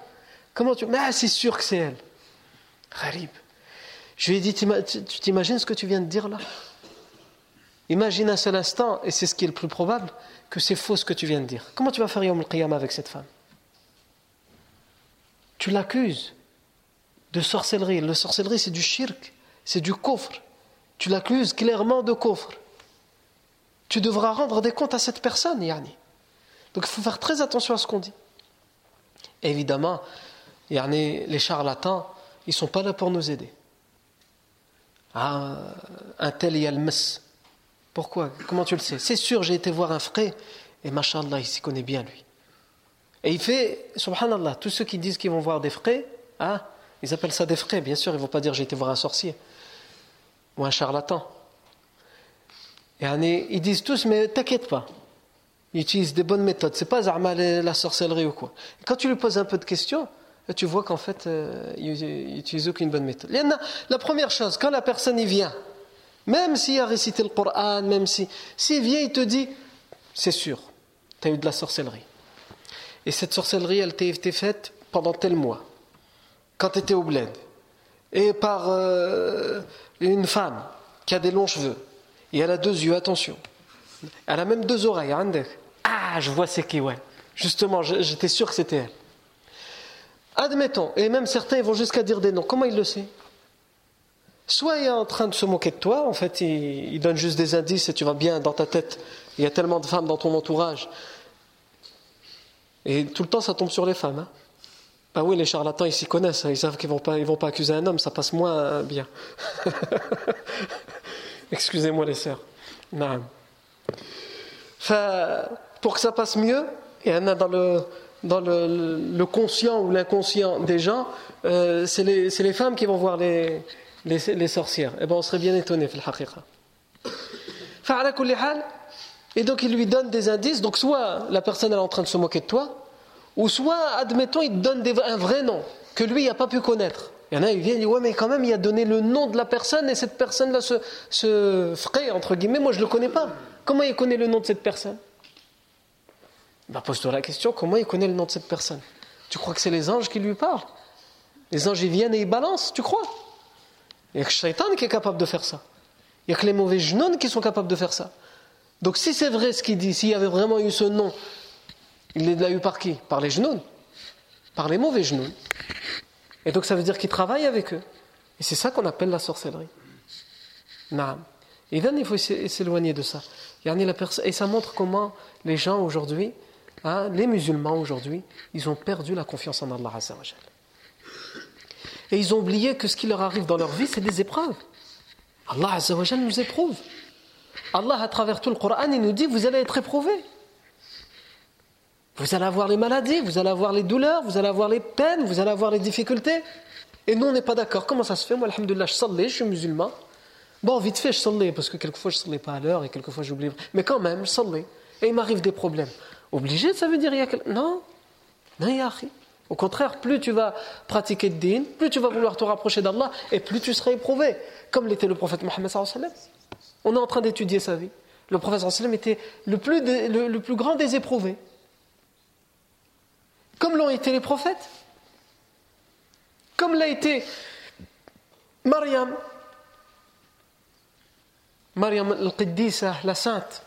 Comment tu. Mais c'est sûr que c'est elle. Gharib. Je lui ai dit Tu t'imagines ce que tu viens de dire là? Imagine un seul instant, et c'est ce qui est le plus probable, que c'est faux ce que tu viens de dire. Comment tu vas faire Yom al avec cette femme? Tu l'accuses de sorcellerie. La sorcellerie, c'est du shirk, c'est du coffre. Tu l'accuses clairement de coffre. Tu devras rendre des comptes à cette personne, Yani. Donc il faut faire très attention à ce qu'on dit. évidemment, yani, les charlatans, ils ne sont pas là pour nous aider. Ah, un tel y a le mess. Pourquoi? Comment tu le sais? C'est sûr, j'ai été voir un frère, et machallah, il s'y connaît bien lui. Et il fait, subhanallah, tous ceux qui disent qu'ils vont voir des frères, ah, ils appellent ça des frères, bien sûr, ils ne vont pas dire j'ai été voir un sorcier ou un charlatan. Et ils disent tous, mais t'inquiète pas, ils utilisent des bonnes méthodes, c'est pas la sorcellerie ou quoi. quand tu lui poses un peu de questions, tu vois qu'en fait, euh, il n'utilise aucune bonne méthode. La première chose, quand la personne y vient, même s'il a récité le Coran, même si, s'il vient, il te dit, c'est sûr, tu as eu de la sorcellerie. Et cette sorcellerie, elle t'a été faite pendant tel mois quand tu étais au bled, et par euh, une femme qui a des longs cheveux, et elle a deux yeux, attention. Elle a même deux oreilles, Ah, je vois c'est qui, ouais. Justement, j'étais sûr que c'était elle. Admettons, et même certains vont jusqu'à dire des noms. Comment il le sait? Soit il est en train de se moquer de toi, en fait, il, donne juste des indices et tu vas bien dans ta tête. Il y a tellement de femmes dans ton entourage. Et tout le temps, ça tombe sur les femmes. Hein. Ah oui, les charlatans, ils s'y connaissent. Ils savent qu'ils ne vont, pas, accuser un homme, ça passe moins bien. Excusez-moi les sœurs. Non. pour que ça passe mieux, il y en a dans le, conscient ou l'inconscient des gens, euh, c'est les, femmes qui vont voir les, les, sorcières. Eh bien, on serait bien étonné, et donc il lui donne des indices. Donc soit la personne est en train de se moquer de toi, ou soit, admettons, il te donne un vrai nom que lui n'a pas pu connaître. Il y en a, il vient, il dit Ouais, mais quand même, il a donné le nom de la personne et cette personne-là se ferait, entre guillemets, moi je ne le connais pas. Comment il connaît le nom de cette personne? Bah, Pose-toi la question comment il connaît le nom de cette personne? Tu crois que c'est les anges qui lui parlent? Les anges, ils viennent et ils balancent, tu crois? Il n'y a que Shaitan qui est capable de faire ça. Il n'y a que les mauvais genoux qui sont capables de faire ça. Donc si c'est vrai ce qu'il dit, s'il y avait vraiment eu ce nom il l'a eu par qui? Par les genoux. Par les mauvais genoux. Et donc ça veut dire qu'il travaille avec eux. Et c'est ça qu'on appelle la sorcellerie. Naam. Et il faut s'éloigner de ça. Et ça montre comment les gens aujourd'hui, hein, les musulmans aujourd'hui, ils ont perdu la confiance en Allah Et ils ont oublié que ce qui leur arrive dans leur vie, c'est des épreuves. Allah nous éprouve. Allah, à travers tout le Coran, il nous dit, vous allez être éprouvés. Vous allez avoir les maladies, vous allez avoir les douleurs, vous allez avoir les peines, vous allez avoir les difficultés. Et nous, on n'est pas d'accord. Comment ça se fait? Moi, alhamdoulilah, je je suis musulman. Bon, vite fait, je sallais, parce que quelquefois, je ne sallais pas à l'heure et quelquefois, j'oublie. Mais quand même, je sallais. Et il m'arrive des problèmes. Obligé, ça veut dire il y a Non, non, il y a Au contraire, plus tu vas pratiquer de din, plus tu vas vouloir te rapprocher d'Allah, et plus tu seras éprouvé. Comme l'était le prophète Mohammed On est en train d'étudier sa vie. Le prophète était le plus, le plus grand des éprouvés comme l'ont été les prophètes, comme l'a été Mariam, Mariam al-Qiddisa, la sainte,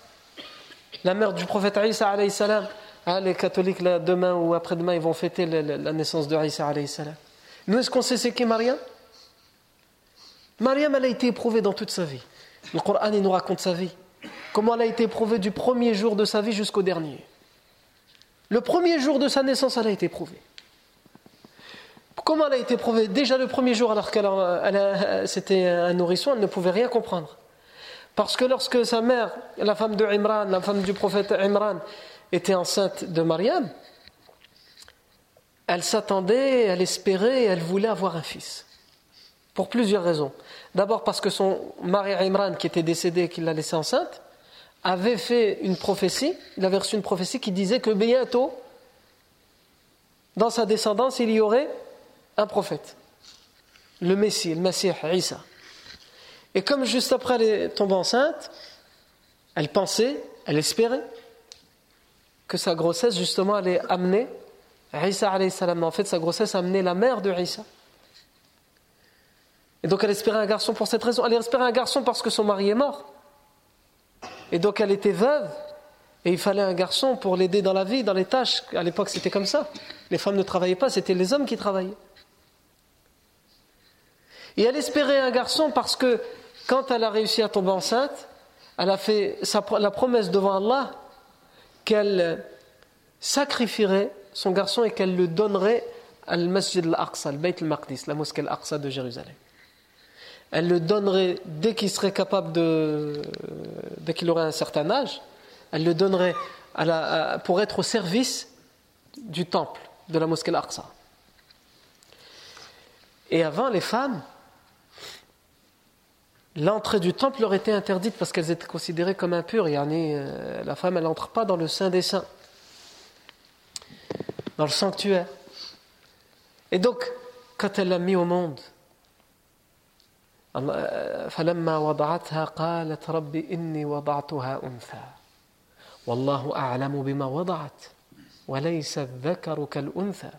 la mère du prophète Isa salam. Ah, les catholiques, là, demain ou après-demain, ils vont fêter la, naissance de Isa salam. Nous, est-ce qu'on sait c'est qui Mariam? Mariam, elle a été éprouvée dans toute sa vie. Le Coran, il nous raconte sa vie. Comment elle a été éprouvée du premier jour de sa vie jusqu'au dernier. Le premier jour de sa naissance, elle a été éprouvée. Comment elle a été éprouvée? Déjà le premier jour, alors qu'elle c'était un nourrisson, elle ne pouvait rien comprendre. Parce que lorsque sa mère, la femme de Imran, la femme du prophète Imran, était enceinte de Mariam, elle s'attendait, elle espérait, elle voulait avoir un fils. Pour plusieurs raisons. D'abord parce que son mari Imran, qui était décédé, qui l'a laissée enceinte, avait fait une prophétie, il avait reçu une prophétie qui disait que bientôt, dans sa descendance, il y aurait un prophète, le Messie, le Messie Isa. Et comme juste après elle est tombée enceinte, elle pensait, elle espérait que sa grossesse justement allait amener Isa salam, en fait, sa grossesse a amené la mère de Isa. Et donc elle espérait un garçon pour cette raison. Elle espérait un garçon parce que son mari est mort. Et donc elle était veuve. Et il fallait un garçon pour l'aider dans la vie, dans les tâches. À l'époque, c'était comme ça. Les femmes ne travaillaient pas, c'était les hommes qui travaillaient. Et elle espérait un garçon parce que quand elle a réussi à tomber enceinte, elle a fait la promesse devant Allah qu'elle sacrifierait son garçon et qu'elle le donnerait à masjid al-Aqsa, al la mosquée al-Aqsa de Jérusalem. Elle le donnerait dès qu'il serait capable de. dès qu'il aurait un certain âge, elle le donnerait pour être au service du temple, de la mosquée al-Aqsa. Et avant, les femmes, l'entrée du temple leur était interdite parce qu'elles étaient considérées comme impures. Euh, la femme, elle n'entre pas dans le Saint des Saints, dans le sanctuaire. Et donc, quand elle l'a mis au monde, فلما وضعتها قالت رب إني وضعتها أنثى والله أعلم بما وضعت وليس الذكر كالأنثى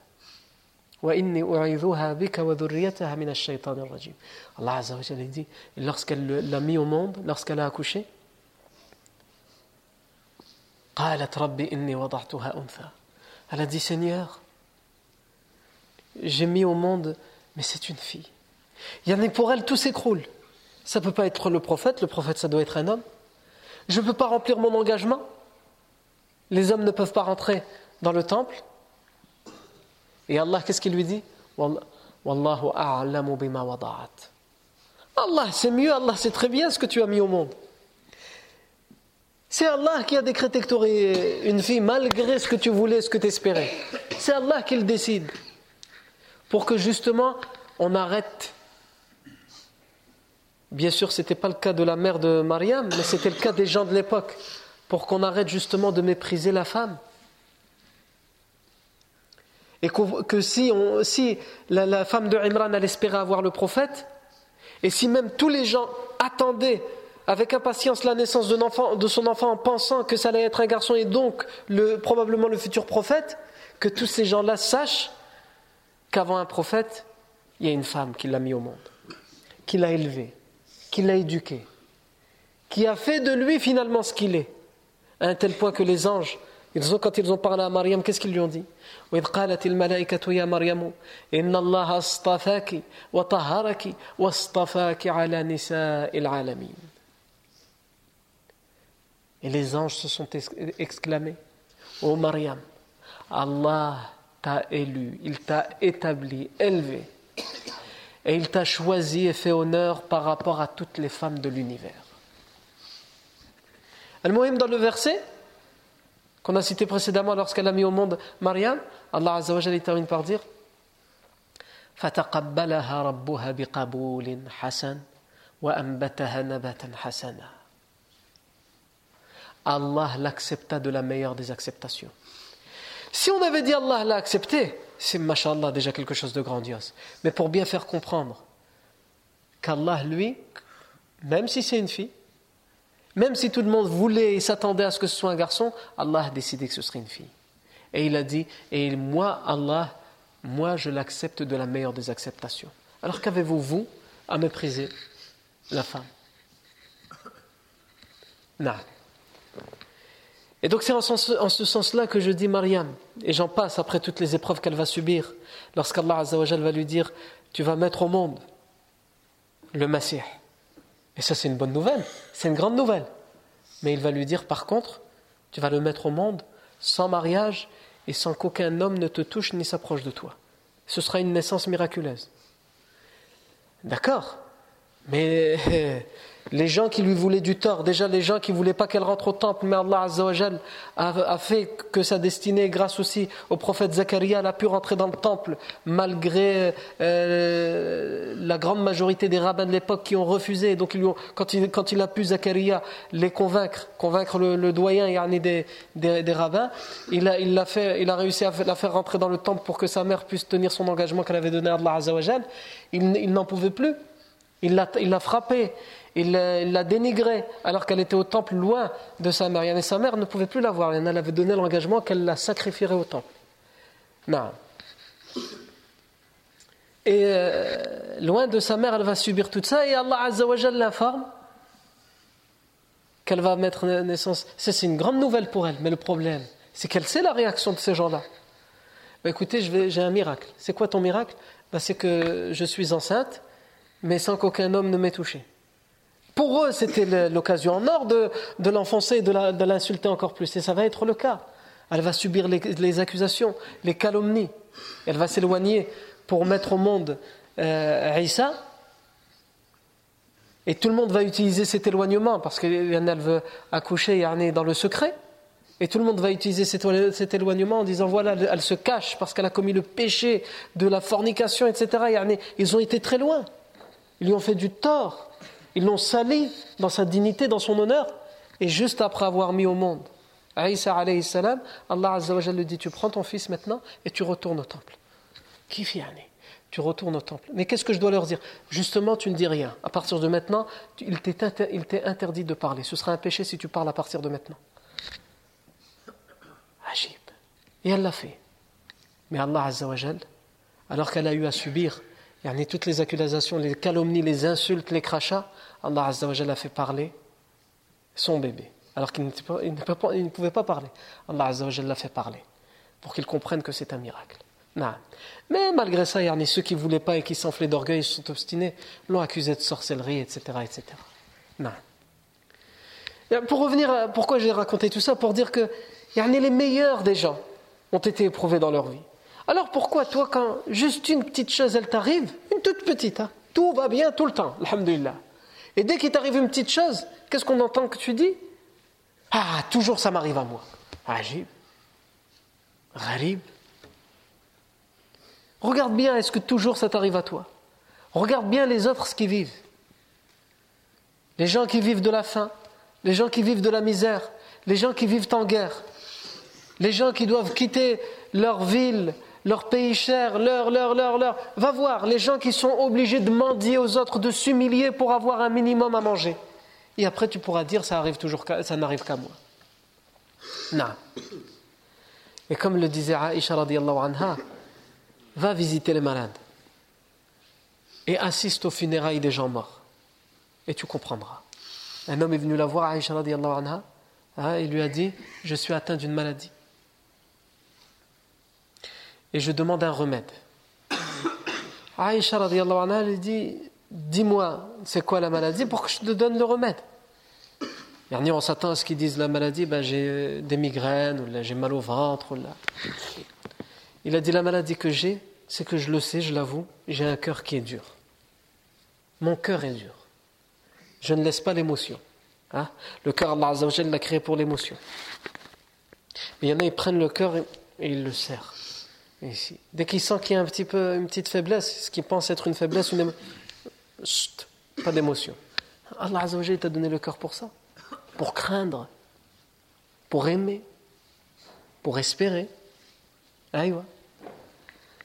وإني أعيذها بك وذريتها من الشيطان الرجيم الله عز وجل dit lorsqu'elle l'a mis au monde lorsqu'elle a accouché قالت رب إني وضعتها أنثى elle a dit Seigneur j'ai mis au monde mais c'est une fille Il y en a pour elle, tout s'écroule. Ça ne peut pas être le prophète, le prophète, ça doit être un homme. Je ne peux pas remplir mon engagement. Les hommes ne peuvent pas rentrer dans le temple. Et Allah, qu'est-ce qu'il lui dit? Wallahu a'lamu bima wada'at. Allah, c'est mieux, Allah, c'est très bien ce que tu as mis au monde. C'est Allah qui a décrété que tu aurais une fille malgré ce que tu voulais, ce que tu espérais. C'est Allah qui le décide. Pour que justement, on arrête Bien sûr, ce n'était pas le cas de la mère de Mariam, mais c'était le cas des gens de l'époque, pour qu'on arrête justement de mépriser la femme. Et que, si, la, femme de Imran elle espérait avoir le prophète, et si même tous les gens attendaient avec impatience la naissance de, son enfant en pensant que ça allait être un garçon et donc le, probablement le futur prophète, que tous ces gens-là sachent qu'avant un prophète, il y a une femme qui l'a mis au monde, qui l'a élevé, qui l'a éduqué, qui a fait de lui finalement ce qu'il est, à un tel point que les anges, ils ont, quand ils ont parlé à Mariam, qu'est-ce qu'ils lui ont dit? Et les anges se sont exclamés Ô Mariam, Allah t'a élu, il t'a établi, élevé et il t'a choisi et fait honneur par rapport à toutes les femmes de l'univers. Al-Muhim dans le verset qu'on a cité précédemment lorsqu'elle a mis au monde Mariam, Allah Azza wa Jalla termine par dire فَتَقَبَّلَهَا رَبُّهَا بِقَبُولٍ حَسَنٍ وَأَنْبَتَهَا نَبَاتًا حَسَنًا Allah l'accepta de la meilleure des acceptations. Si on avait dit Allah l'a accepté, c'est mashallah déjà quelque chose de grandiose. Mais pour bien faire comprendre qu'Allah, lui, même si c'est une fille, même si tout le monde voulait et s'attendait à ce que ce soit un garçon, Allah a décidé que ce serait une fille. Et il a dit, et moi, Allah, moi, je l'accepte de la meilleure des acceptations. Alors qu'avez-vous, vous, à mépriser la femme? Non. Et donc c'est en, ce sens-là que je dis Mariam, et j'en passe après toutes les épreuves qu'elle va subir, lorsqu'Allah va lui dire, tu vas mettre au monde le Messie. Et ça c'est une bonne nouvelle, c'est une grande nouvelle. Mais il va lui dire par contre, tu vas le mettre au monde sans mariage et sans qu'aucun homme ne te touche ni s'approche de toi. Ce sera une naissance miraculeuse. D'accord Mais les gens qui lui voulaient du tort, déjà les gens qui ne voulaient pas qu'elle rentre au temple, mais Allah Azzawajal a, fait que sa destinée, grâce aussi au prophète Zacharia, elle a pu rentrer dans le temple, malgré euh, la grande majorité des rabbins de l'époque qui ont refusé. Donc quand, il, a pu, Zacharia, les convaincre, convaincre le, doyen des, des, des, rabbins, il a réussi à la faire rentrer dans le temple pour que sa mère puisse tenir son engagement qu'elle avait donné à Allah Azzawajal. Il, il n'en pouvait plus. Il l'a frappé il l'a dénigrée alors qu'elle était au temple loin de sa mère. Et sa mère ne pouvait plus la voir. Elle avait donné l'engagement qu'elle la sacrifierait au temple. Non. Et euh, loin de sa mère, elle va subir tout ça et Allah Azzawajal l'informe qu'elle va mettre naissance. C'est une grande nouvelle pour elle, mais le problème, c'est qu'elle sait la réaction de ces gens-là. Bah, écoutez, j'ai un miracle. C'est quoi ton miracle? Bah, C'est que je suis enceinte, mais sans qu'aucun homme ne m'ait touché. Pour eux, c'était l'occasion en or de, l'enfoncer et de l'insulter encore plus. Et ça va être le cas. Elle va subir les, accusations, les calomnies. Elle va s'éloigner pour mettre au monde euh. Et tout le monde va utiliser cet éloignement parce qu'elle veut accoucher dans le secret. Et tout le monde va utiliser cet éloignement en disant voilà, elle se cache parce qu'elle a commis le péché de la fornication, etc. Ils ont été très loin. Ils lui ont fait du tort. Ils l'ont sali dans sa dignité, dans son honneur. Et juste après avoir mis au monde Aïssa alayhi salam, Allah azza lui dit Tu prends ton fils maintenant et tu retournes au temple. Qui Tu retournes au temple. Mais qu'est-ce que je dois leur dire? Justement, tu ne dis rien. À partir de maintenant, il t'est interdit de parler. Ce sera un péché si tu parles à partir de maintenant. Ajib. Et elle l'a fait. Mais Allah azza wa alors qu'elle a eu à subir toutes les accusations, les calomnies, les insultes, les crachats, Allah azza wa a fait parler son bébé alors qu'il ne, pouvait pas parler. Allah Azza l'a fait parler pour qu'il comprenne que c'est un miracle. Mais malgré ça, il y en a ceux qui ne voulaient pas et qui s'enflaient d'orgueil, ils sont obstinés, l'ont accusé de sorcellerie, etc. etc. Pour revenir à pourquoi j'ai raconté tout ça, pour dire que les meilleurs des gens ont été éprouvés dans leur vie. Alors pourquoi toi, quand juste une petite chose, elle t'arrive, une toute petite, hein, tout va bien tout le temps, alhamdulillah. Et dès qu'il t'arrive une petite chose, qu'est-ce qu'on entend que tu dis? Ah, toujours ça m'arrive à moi. Agib. Gharib. Regarde bien, est-ce que toujours ça t'arrive à toi? Regarde bien les autres qu'ils vivent. Les gens qui vivent de la faim, les gens qui vivent de la misère, les gens qui vivent en guerre, les gens qui doivent quitter leur ville, leur pays cher, leur, leur, leur, leur. Va voir, les gens qui sont obligés de mendier aux autres, de s'humilier pour avoir un minimum à manger. Et après, tu pourras dire ça arrive toujours, ça n'arrive qu'à moi. Non. Et comme le disait Aisha radiallahu anha, va visiter les malades et assiste aux funérailles des gens morts. Et tu comprendras. Un homme est venu la voir, Aisha radiallahu anha, hein, et lui a dit Je suis atteint d'une maladie. Et je demande un remède. Aisha radiallahu anha lui dit dis-moi, c'est quoi la maladie pour que je te donne le remède. Dernier, on s'attend à ce qu'ils disent la maladie, ben, j'ai des migraines, ou j'ai mal au ventre. Il a dit la maladie que j'ai, c'est que je le sais, je l'avoue, j'ai un cœur qui est dur. Mon cœur est dur. Je ne laisse pas l'émotion. Hein? Le cœur, Allah l'a créé pour l'émotion. Mais il y en a, ils prennent le cœur et, ils le serrent. Dès qu'ils sentent qu'il y a un petit peu, une petite faiblesse, ce qu'ils pensent être une faiblesse, une émotion, pas d'émotion. Allah Azzawajal t'a donné le cœur pour ça. Pour craindre. Pour aimer. Pour espérer.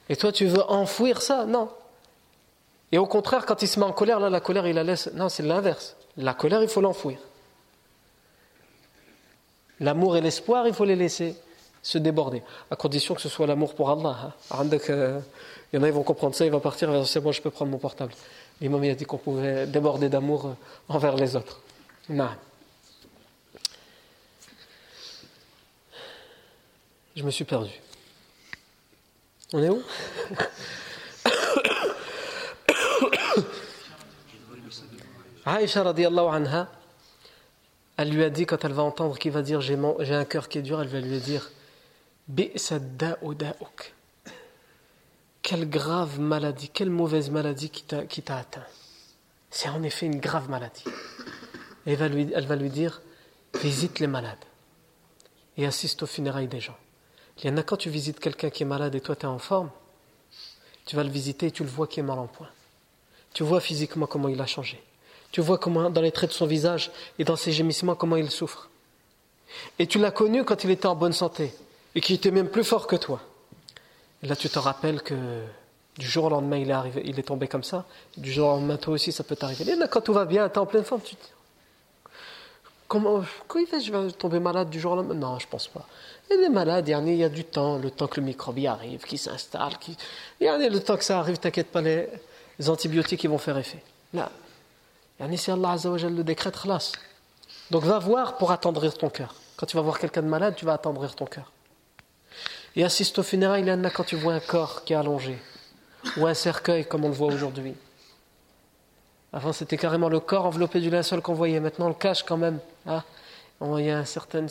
Et toi, tu veux enfouir ça? Non. Et au contraire, quand il se met en colère, là, la colère, il la laisse. Non, c'est l'inverse. La colère, il faut l'enfouir. L'amour et l'espoir, il faut les laisser se déborder. À condition que ce soit l'amour pour Allah. Hein. Il y en a, ils vont comprendre ça, il va partir, c'est bon, je peux prendre mon portable. L'imam a dit qu'on pouvait déborder d'amour euh, envers les autres. Non. Je me suis perdu. On est où? Aïcha radiallahu anha, elle lui a dit quand elle va entendre qu'il va dire j'ai un cœur qui est dur, elle va lui dire quelle grave maladie, quelle mauvaise maladie qui t'a atteint. C'est en effet une grave maladie. elle va, lui, elle va lui dire visite les malades et assiste aux funérailles des gens. Il y en a quand tu visites quelqu'un qui est malade et toi tu es en forme, tu vas le visiter et tu le vois qui est mal en point. Tu vois physiquement comment il a changé. Tu vois comment dans les traits de son visage et dans ses gémissements comment il souffre. Et tu l'as connu quand il était en bonne santé et qu'il était même plus fort que toi. Et là, tu te rappelles que du jour au lendemain, il est, il est tombé comme ça. Du jour au lendemain, toi aussi, ça peut t'arriver. Et là, quand tout va bien, tu es en pleine forme, tu te dis Comment, quand il fait, je vais tomber malade du jour au lendemain? Non, je pense pas. Et les malades, il y a du temps, le temps que le microbe y arrive, qui s'installe, qui... il y a le temps que ça arrive, t'inquiète pas, les, antibiotiques ils vont faire effet. Là, c'est Allah Azzawajal le décrète, khlas. Donc va voir pour attendrir ton cœur. Quand tu vas voir quelqu'un de malade, tu vas attendrir ton cœur. Et assiste au funérailles, il y en a quand tu vois un corps qui est allongé, ou un cercueil comme on le voit aujourd'hui. Avant, c'était carrément le corps enveloppé du linceul qu'on voyait. Maintenant, on le cache quand même. Hein. il y a une certaine,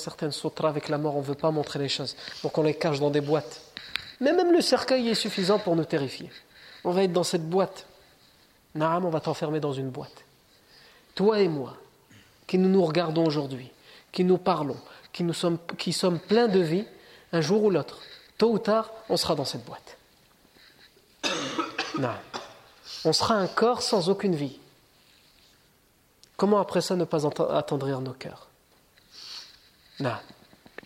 avec la mort, on ne veut pas montrer les choses. Donc on les cache dans des boîtes. Mais même le cercueil est suffisant pour nous terrifier. On va être dans cette boîte. Naam, on va t'enfermer dans une boîte. Toi et moi, qui nous nous regardons aujourd'hui, qui nous parlons, qui, nous sommes, qui sommes pleins de vie, un jour ou l'autre, tôt ou tard, on sera dans cette boîte. Non. On sera un corps sans aucune vie. Comment après ça ne pas attendrir nos cœurs? Non.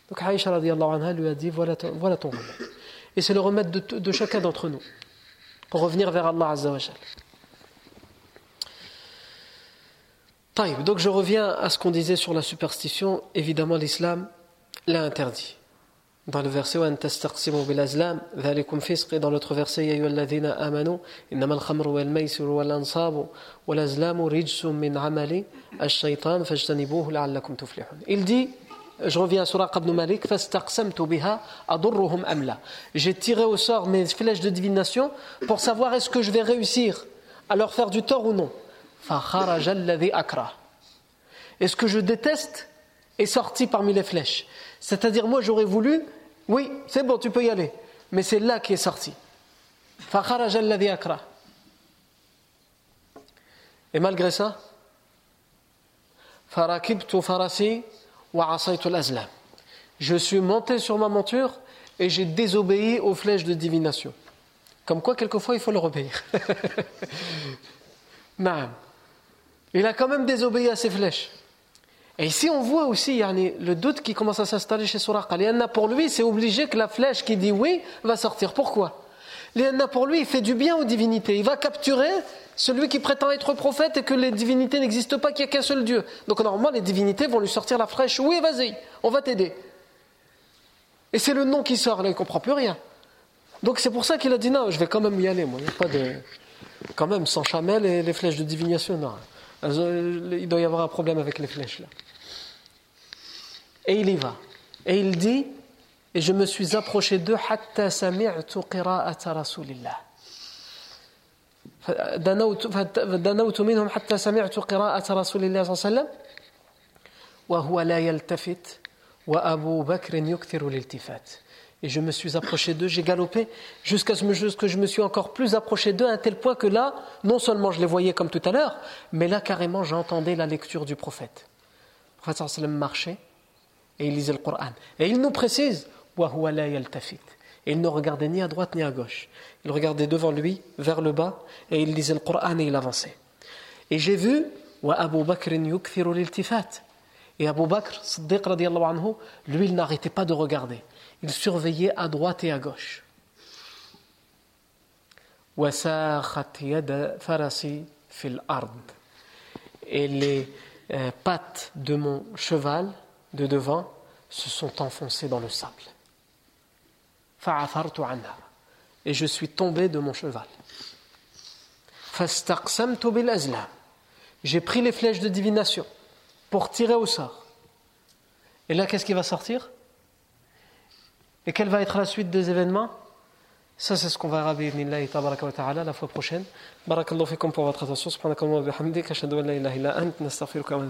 Donc Aïcha anha lui a dit voilà ton, voilà ton remède. Et c'est le remède de, chacun d'entre nous pour revenir vers Allah Azza wa Donc je reviens à ce qu'on disait sur la superstition. Évidemment, l'islam l'a interdit. Dans le verset il dit je reviens à Malik j'ai tiré au sort mes flèches de divination pour savoir est-ce que je vais réussir à leur faire du tort ou non. Et ce que je déteste est sorti parmi les flèches? C'est-à-dire, moi, j'aurais voulu, oui, c'est bon, tu peux y aller. Mais c'est là qui est sorti. Et malgré ça, je suis monté sur ma monture et j'ai désobéi aux flèches de divination. Comme quoi, quelquefois, il faut leur obéir. Il a quand même désobéi à ses flèches. Et ici, on voit aussi le doute qui commence à s'installer chez Suraqa. Pour lui, c'est obligé que la flèche qui dit oui va sortir. Pourquoi? Pour lui, il fait du bien aux divinités. Il va capturer celui qui prétend être prophète et que les divinités n'existent pas, qu'il n'y a qu'un seul Dieu. Donc normalement, les divinités vont lui sortir la flèche. Oui, vas-y, on va t'aider. Et c'est le nom qui sort, là, il ne comprend plus rien. Donc c'est pour ça qu'il a dit non, je vais quand même y aller. Il n'y a pas de. Quand même, sans chamel et les flèches de divination, non. Il doit y avoir un problème avec les flèches là. Et il y va. Et il dit Et je me suis approché d'eux حتى سمعت قراءة رسول الله. فدنوت منهم حتى سمعت قراءة رسول الله صلى الله عليه وسلم وهو لا يلتفت وأبو بكر يكثر الالتفات et je me suis approché d'eux, j'ai galopé jusqu'à ce que je me suis encore plus approché d'eux à tel point que là, non seulement je les voyais comme tout à l'heure, mais là carrément j'entendais la lecture du prophète. Le prophète marchait et il lisait le Coran. Et il nous précise et il ne regardait ni à droite ni à gauche. Il regardait devant lui, vers le bas, et il lisait le Coran et il avançait. Et j'ai vu et Abu Bakr, lui, il n'arrêtait pas de regarder il surveillait à droite et à gauche. Et les euh, pattes de mon cheval de devant se sont enfoncées dans le sable. Et je suis tombé de mon cheval. J'ai pris les flèches de divination pour tirer au sort. Et là, qu'est-ce qui va sortir? Et quelle va être la suite des événements? Ça, c'est ce qu'on va raber la fois prochaine. Barakallahu fikum pour votre attention. Subhanakallahu wa bihamdik. Ashhadu an la ilaha illa ant. Nastaghfiruka wa